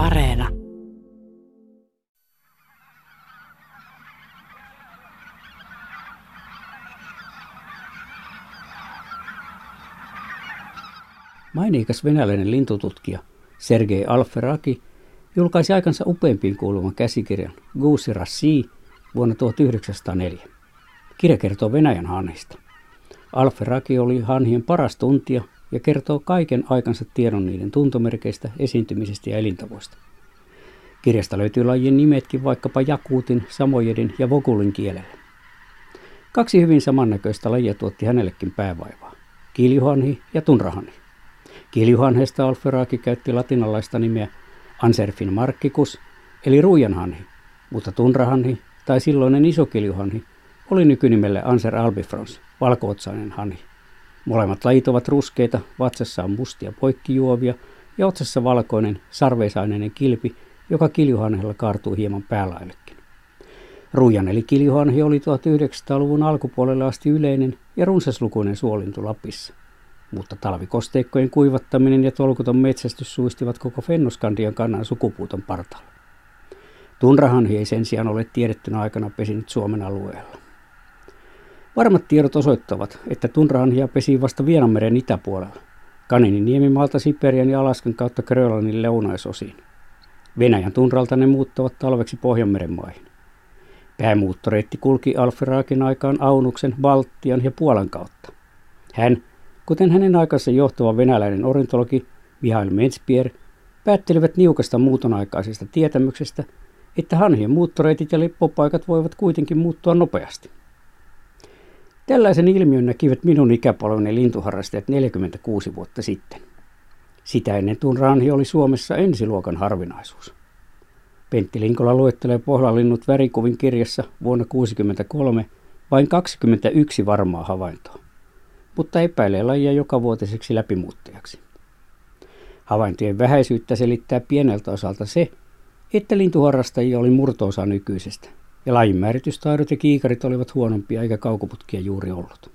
Areena. Mainikas venäläinen lintututkija Sergei Alferaki julkaisi aikansa upeimpiin kuuluvan käsikirjan Guusi Rassi vuonna 1904. Kirja kertoo Venäjän hanhista. Alferaki oli hanhien paras tuntija ja kertoo kaiken aikansa tiedon niiden tuntomerkeistä, esiintymisestä ja elintavoista. Kirjasta löytyy lajien nimetkin vaikkapa jakuutin, samojedin ja vokulin kielellä. Kaksi hyvin samannäköistä lajia tuotti hänellekin päävaivaa. Kiljuhanhi ja tunrahanhi. Kiljuhanhesta Alferaki käytti latinalaista nimeä Anserfin markkicus, eli ruijanhanhi, mutta tunrahanhi tai silloinen isokiljuhanhi oli nykynimelle Anser albifrons, valkootsainen hanhi. Molemmat lajit ovat ruskeita, vatsassa on mustia poikkijuovia ja otsassa valkoinen, sarveisaineinen kilpi, joka kiljuhanhella kaartuu hieman päälaillekin. Ruijan eli kiljuhanhi oli 1900-luvun alkupuolelle asti yleinen ja runsaslukuinen suolintu Lapissa. Mutta talvikosteikkojen kuivattaminen ja tolkuton metsästys suistivat koko Fennoskandian kannan sukupuuton partaalla. Tunrahanhi ei sen sijaan ole tiedettynä aikana pesinyt Suomen alueella. Varmat tiedot osoittavat, että tunrahanhia pesii vasta Vienanmeren itäpuolella, Kaninin niemimaalta Siperian ja Alaskan kautta Grönlannin leunaisosiin. Venäjän tunralta ne muuttavat talveksi Pohjanmeren maihin. Päämuuttoreitti kulki Alferaakin aikaan Aunuksen, Baltian ja Puolan kautta. Hän, kuten hänen aikansa johtava venäläinen ornitologi Mihail Menspier, päättelivät niukasta muuton aikaisesta tietämyksestä, että hanhien muuttoreitit ja lippopaikat voivat kuitenkin muuttua nopeasti. Tällaisen ilmiön näkivät minun ikäpolveni lintuharrastajat 46 vuotta sitten. Sitä ennen tuun ranhi oli Suomessa ensiluokan harvinaisuus. Pentti Linkola luettelee Pohjalinnut värikuvin kirjassa vuonna 1963 vain 21 varmaa havaintoa, mutta epäilee lajia jokavuotiseksi läpimuuttajaksi. Havaintojen vähäisyyttä selittää pieneltä osalta se, että lintuharrastajia oli murtoosa nykyisestä, ja lajinmääritystaidot ja kiikarit olivat huonompia eikä kaukoputkia juuri ollut.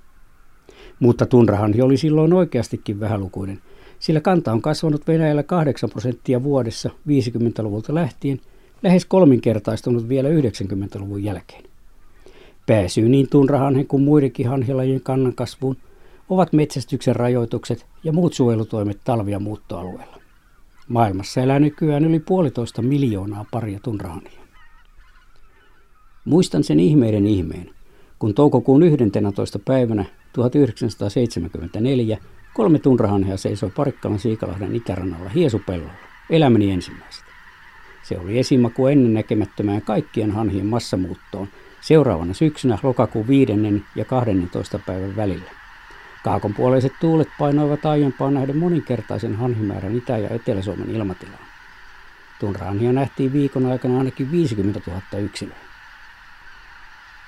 Mutta tunrahanhi oli silloin oikeastikin vähälukuinen, sillä kanta on kasvanut Venäjällä 8 prosenttia vuodessa 50-luvulta lähtien, lähes kolminkertaistunut vielä 90-luvun jälkeen. Pääsyy niin tunrahanhen kuin muidenkin hanhilajien kannan kasvuun ovat metsästyksen rajoitukset ja muut suojelutoimet talvi- ja muuttoalueella. Maailmassa elää nykyään yli puolitoista miljoonaa paria tunrahanhia. Muistan sen ihmeiden ihmeen, kun toukokuun 11. päivänä 1974 kolme tunrahanhea seisoi Parikkalan Siikalahden itärannalla hiesupellolla, elämäni ensimmäistä. Se oli esimaku ennen näkemättömään kaikkien hanhien massamuuttoon seuraavana syksynä lokakuun 5. ja 12. päivän välillä. Kaakonpuoleiset tuulet painoivat aiempaan nähden moninkertaisen hanhimäärän Itä- ja Etelä-Suomen ilmatilaan. Tunrahanhia nähtiin viikon aikana ainakin 50 000 yksilöä.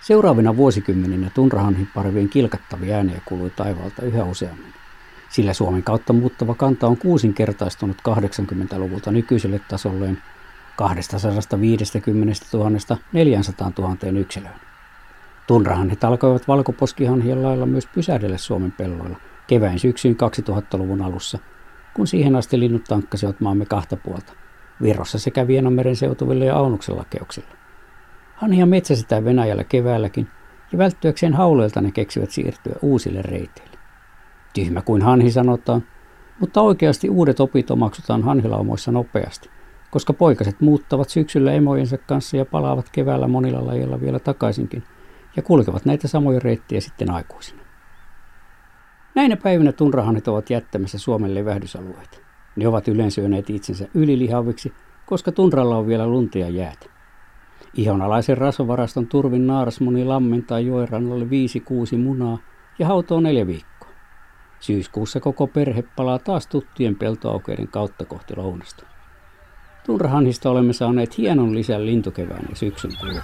Seuraavina vuosikymmeninä tunrahanhiparvien kilkattavia ääniä kuului taivaalta yhä useammin, sillä Suomen kautta muuttava kanta on kuusinkertaistunut 80-luvulta nykyiselle tasolleen 250 000 400 000 yksilöön. Tunrahanhit alkoivat valkoposkihanhien lailla myös pysähdellä Suomen pelloilla kevään syksyn 2000-luvun alussa, kun siihen asti linnut tankkasivat maamme kahta puolta, Virossa sekä Vienanmeren seutuvilla ja Aunuksen lakeuksilla. Hanhia metsästetään Venäjällä keväälläkin, ja välttyäkseen hauleilta ne keksivät siirtyä uusille reiteille. Tyhmä kuin hanhi sanotaan, mutta oikeasti uudet opit omaksutaan hanhilaumoissa nopeasti, koska poikaset muuttavat syksyllä emojensa kanssa ja palaavat keväällä monilla lajeilla vielä takaisinkin ja kulkevat näitä samoja reittejä sitten aikuisina. Näinä päivinä tunrahanit ovat jättämässä Suomen levähdysalueita. Ne ovat yleensyöneet itsensä ylilihaviksi, koska tunralla on vielä lunta ja jäätä. Ihonalaisen rasvavaraston turvin naaras lammentaa joen rannalle viisi kuusi munaa ja hautoo neljä viikkoa. Syyskuussa koko perhe palaa taas tuttien peltoaukeiden kautta kohti lounasta. Tunrahanhista olemme saaneet hienon lisän lintukevään ja syksyn kulkuun.